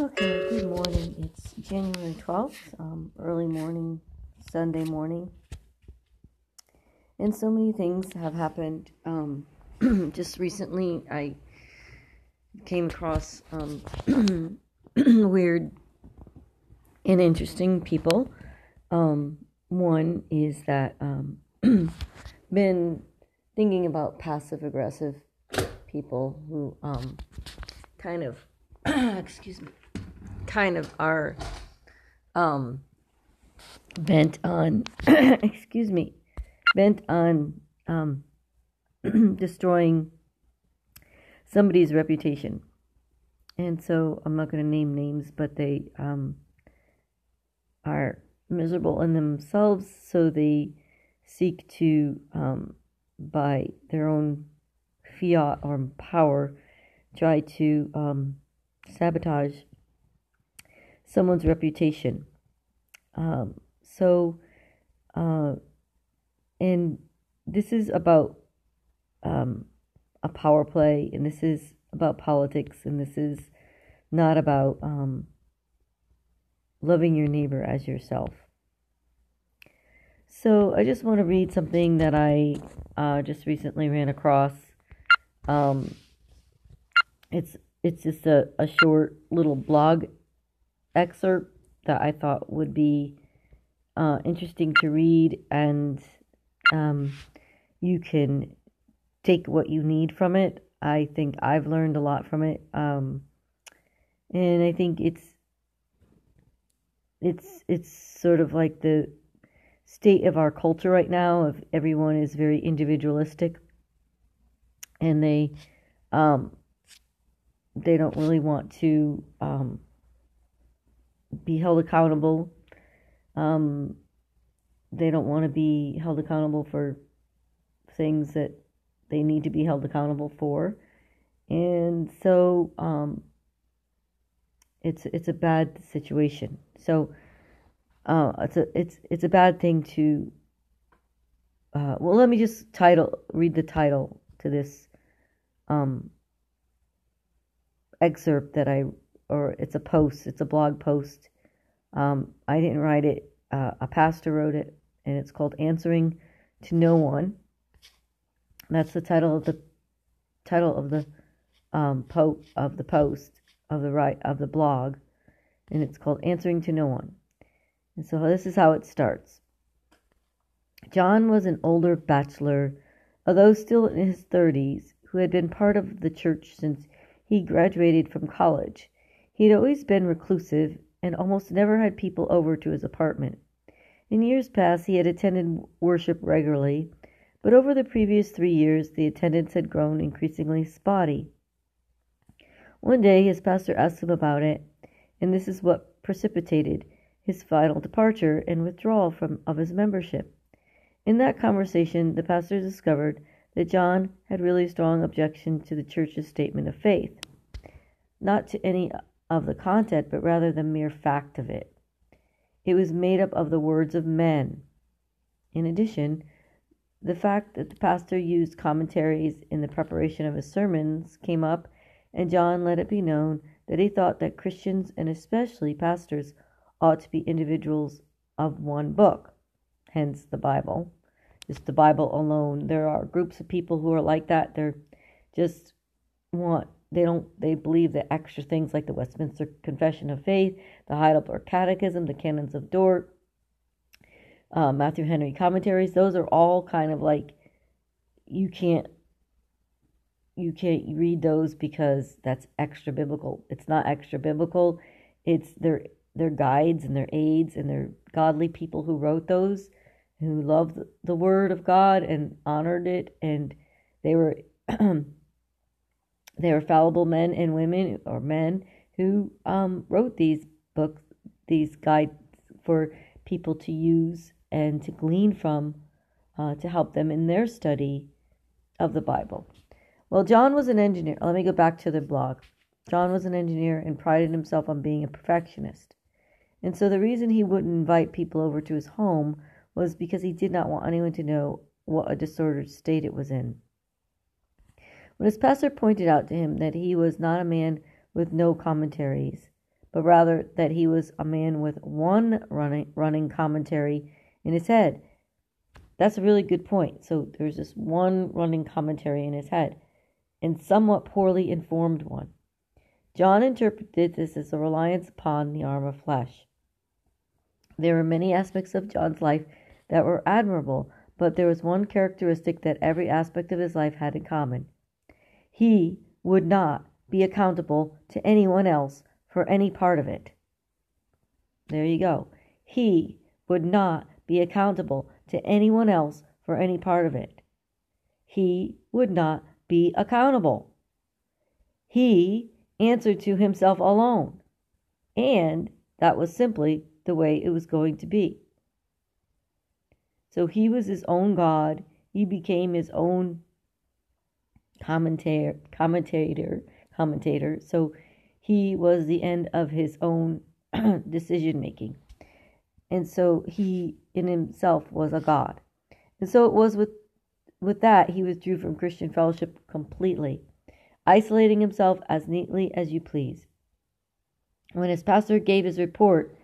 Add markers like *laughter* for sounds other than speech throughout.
Okay, good morning. It's January 12th, um, early morning, Sunday morning. And so many things have happened. Um, *clears throat* just recently, I came across um, *clears throat* weird and interesting people. Um, one is that um, *clears throat* been thinking about passive aggressive people who um, kind of excuse me kind of are um bent on *coughs* excuse me bent on um *coughs* destroying somebody's reputation. And so i'm not going to name names but they um are miserable in themselves so they seek to um by their own fiat or power try to um sabotage someone's reputation. Um, so, uh, and this is about um, a power play, and this is about politics, and this is not about um, loving your neighbor as yourself. So, I just want to read something that I uh, just recently ran across. Um, it's it's just a, a short little blog excerpt that I thought would be uh, interesting to read, and um, you can take what you need from it. I think I've learned a lot from it, um, and I think it's it's it's sort of like the state of our culture right now. Of everyone is very individualistic, and they um, they don't really want to um, be held accountable. Um, they don't want to be held accountable for things that they need to be held accountable for, and so um, it's it's a bad situation. So uh, it's a it's it's a bad thing to. Uh, well, let me just title read the title to this um, excerpt that I or it's a post, it's a blog post. Um, I didn't write it, uh, a pastor wrote it, and it's called Answering to No One. That's the title of the title of the um, po- of the post of the right of the blog, and it's called Answering to No One. And so this is how it starts. John was an older bachelor, although still in his thirties, who had been part of the church since he graduated from college. He had always been reclusive and almost never had people over to his apartment. In years past he had attended worship regularly, but over the previous three years the attendance had grown increasingly spotty. One day his pastor asked him about it, and this is what precipitated his final departure and withdrawal from of his membership. In that conversation the pastor discovered that John had really strong objection to the church's statement of faith, not to any of the content, but rather the mere fact of it. It was made up of the words of men. In addition, the fact that the pastor used commentaries in the preparation of his sermons came up, and John let it be known that he thought that Christians, and especially pastors, ought to be individuals of one book, hence the Bible. Just the Bible alone. There are groups of people who are like that. They're just want they don't they believe the extra things like the Westminster Confession of Faith, the Heidelberg Catechism, the Canons of Dort, uh, Matthew Henry commentaries. Those are all kind of like you can't you can't read those because that's extra biblical. It's not extra biblical. It's their their guides and their aids and their godly people who wrote those, who loved the word of God and honored it, and they were *clears throat* They were fallible men and women, or men, who um, wrote these books, these guides for people to use and to glean from uh, to help them in their study of the Bible. Well, John was an engineer. Let me go back to the blog. John was an engineer and prided himself on being a perfectionist. And so the reason he wouldn't invite people over to his home was because he did not want anyone to know what a disordered state it was in. When his pastor pointed out to him that he was not a man with no commentaries, but rather that he was a man with one running running commentary in his head. That's a really good point. So there's this one running commentary in his head, and somewhat poorly informed one. John interpreted this as a reliance upon the arm of flesh. There were many aspects of John's life that were admirable, but there was one characteristic that every aspect of his life had in common. He would not be accountable to anyone else for any part of it. There you go. He would not be accountable to anyone else for any part of it. He would not be accountable. He answered to himself alone. And that was simply the way it was going to be. So he was his own God. He became his own commentator, commentator, commentator. So he was the end of his own *clears throat* decision making. And so he in himself was a God. And so it was with with that he withdrew from Christian fellowship completely, isolating himself as neatly as you please. When his pastor gave his report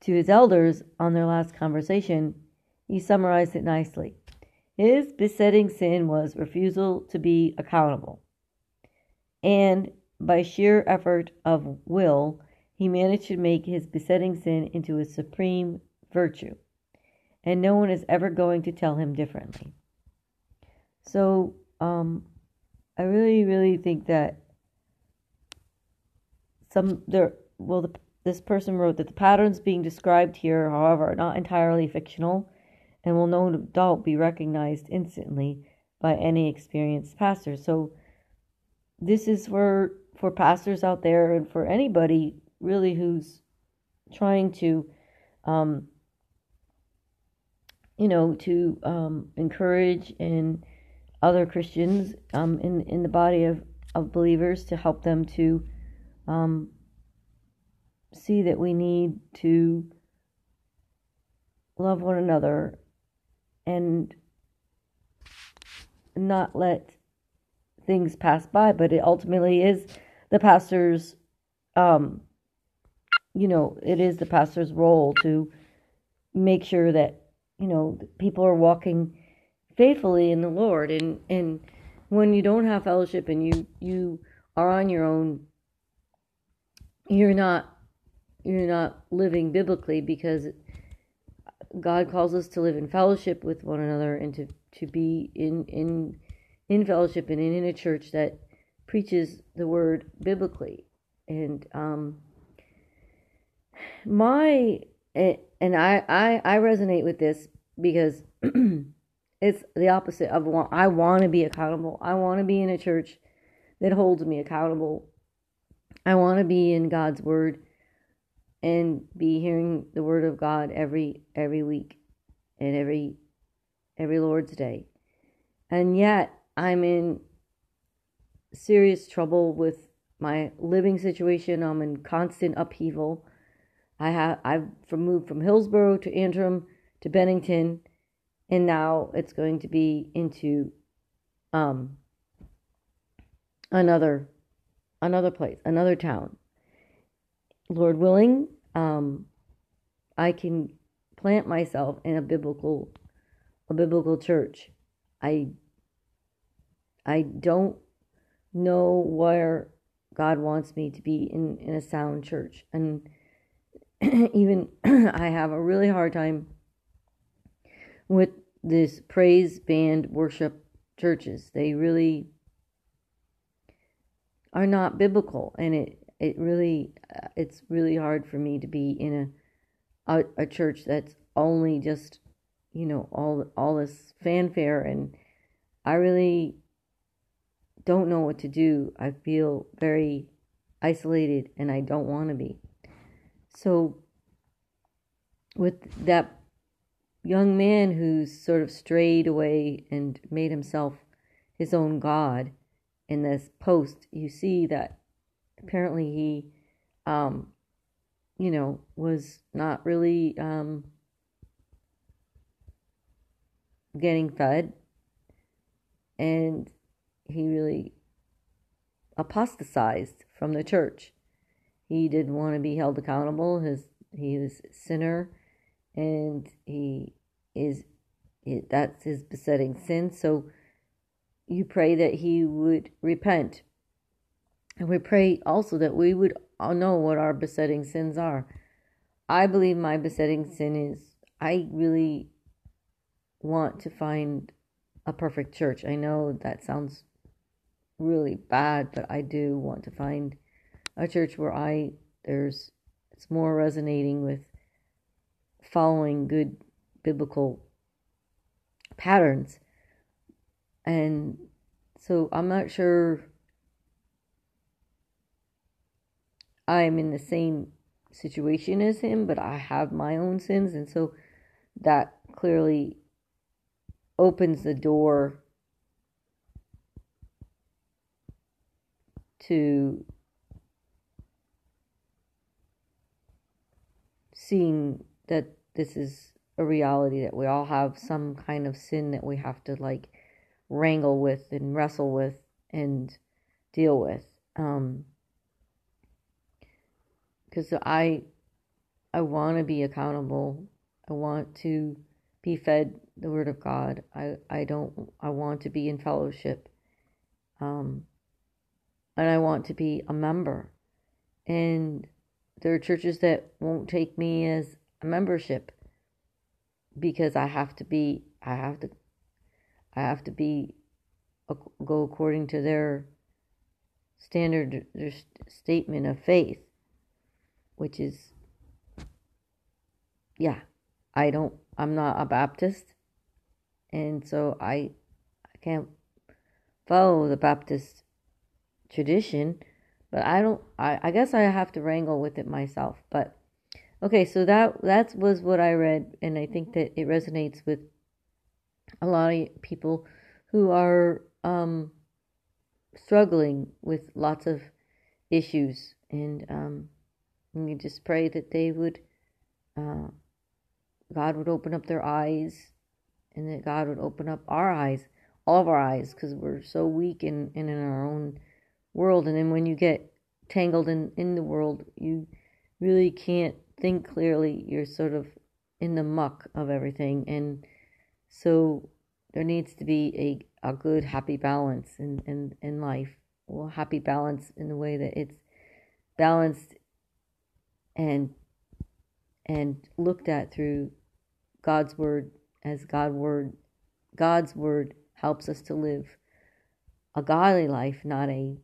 to his elders on their last conversation, he summarized it nicely. His besetting sin was refusal to be accountable. And by sheer effort of will, he managed to make his besetting sin into a supreme virtue. And no one is ever going to tell him differently. So, um, I really, really think that some there. Well, the, this person wrote that the patterns being described here, however, are not entirely fictional, and will no doubt be recognized instantly by any experienced pastor. So, this is for for pastors out there and for anybody really who's trying to um, you know to um, encourage and other Christians um, in in the body of, of believers to help them to um, see that we need to love one another and not let things pass by, but it ultimately is the pastor's, um, you know, it is the pastor's role to make sure that you know people are walking faithfully in the Lord, and and when you don't have fellowship and you you are on your own, you're not you're not living biblically because God calls us to live in fellowship with one another and to to be in in in fellowship and in a church that preaches the word biblically. And um, my and I, I I resonate with this because *clears throat* it's the opposite of want. I want to be accountable. I want to be in a church that holds me accountable. I want to be in God's word and be hearing the word of God every every week and every every Lord's day. And yet I'm in serious trouble with my living situation. I'm in constant upheaval. I have I've moved from Hillsborough to Antrim to Bennington, and now it's going to be into um another another place, another town. Lord willing, um, I can plant myself in a biblical a biblical church. I I don't know where God wants me to be in, in a sound church. And *clears throat* even *clears throat* I have a really hard time with this praise band worship churches. They really are not biblical and it it really uh, it's really hard for me to be in a, a a church that's only just you know all all this fanfare and I really don't know what to do. I feel very isolated and I don't want to be. So, with that young man who's sort of strayed away and made himself his own God in this post, you see that apparently he, um, you know, was not really um, getting fed. And he really apostatized from the church. he didn't want to be held accountable. His he was a sinner, and he is that's his besetting sin. So you pray that he would repent, and we pray also that we would know what our besetting sins are. I believe my besetting sin is I really want to find a perfect church. I know that sounds really bad, but I do want to find a church where I there's it's more resonating with following good biblical patterns. And so I'm not sure I'm in the same situation as him, but I have my own sins. And so that clearly opens the door to seeing that this is a reality that we all have some kind of sin that we have to like wrangle with and wrestle with and deal with um because i i want to be accountable. I want to be fed the word of god. I i don't i want to be in fellowship um and i want to be a member. And there are churches that won't take me as a membership because I have to be I have to I have to be go according to their standard their statement of faith which is yeah I don't I'm not a Baptist. And so I I can't follow the Baptist tradition but I don't I, I guess I have to wrangle with it myself. But okay so that that was what I read and I think that it resonates with a lot of people who are um, struggling with lots of issues. And um, we just pray that they would uh, God would open up their eyes and that God would open up our eyes all of our eyes because we're so weak in, in, in our own world. And then when you get tangled in, in the world, you really can't think clearly. You're sort of in the muck of everything. And so there needs to be a, a good, happy balance in, in, in life. Well, happy balance in the way that it's balanced and and looked at through God's word as God word God's word helps us to live a godly life, not a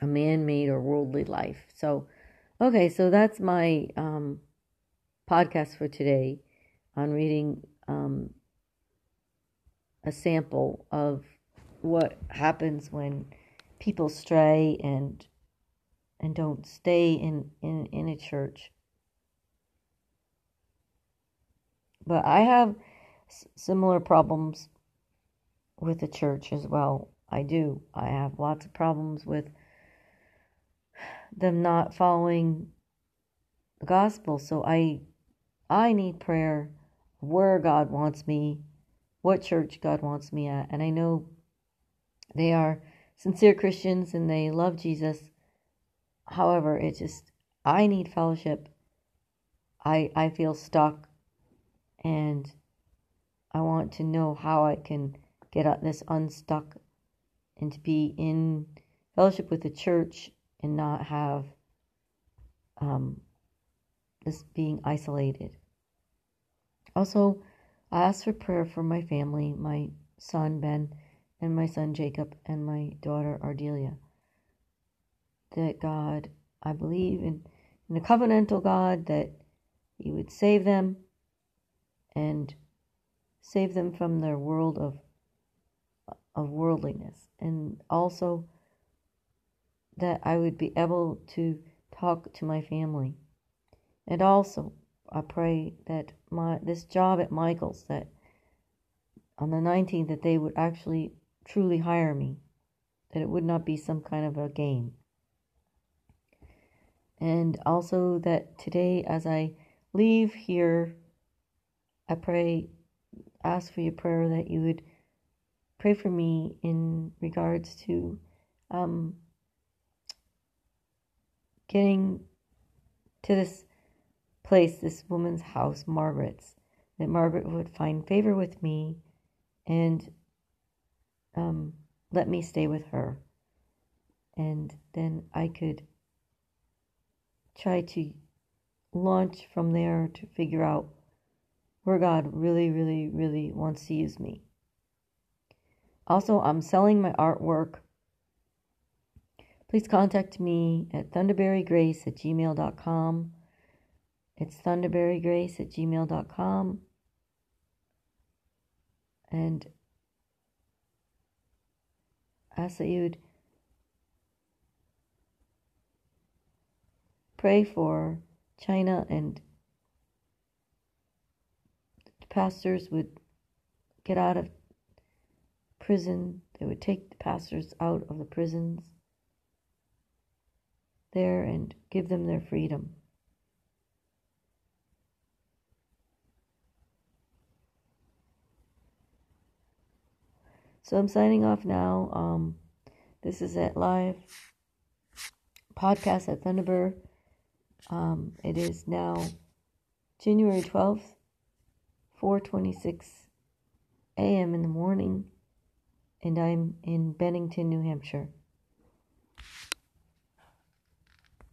a man-made or worldly life. So, okay, so that's my um, podcast for today on reading um, a sample of what happens when people stray and and don't stay in, in, in a church. But I have s- similar problems with the church as well. I do. I have lots of problems with them not following the gospel. So I I need prayer where God wants me, what church God wants me at. And I know they are sincere Christians and they love Jesus. However, it just I need fellowship. I I feel stuck and I want to know how I can get this unstuck and to be in fellowship with the church and not have um, this being isolated. Also, I ask for prayer for my family, my son Ben, and my son Jacob, and my daughter Ardelia. That God, I believe in, in a covenantal God, that He would save them and save them from their world of of worldliness, and also that I would be able to talk to my family. And also, I pray that my this job at Michael's that on the 19th that they would actually truly hire me, that it would not be some kind of a game. And also that today as I leave here I pray ask for your prayer that you would pray for me in regards to um, getting to this place, this woman's house, Margaret's, that Margaret would find favor with me and um, let me stay with her. And then I could try to launch from there to figure out where God really, really, really wants to use me. Also, I'm selling my artwork. Please contact me at thunderberrygrace at gmail.com. It's thunderberrygrace at gmail.com. And ask that you'd pray for China and pastors would get out of prison. They would take the pastors out of the prisons there and give them their freedom. So I'm signing off now. Um, this is at live podcast at Thunderbird. Um, it is now January 12th, 4:26 a.m. in the morning, and I'm in Bennington, New Hampshire.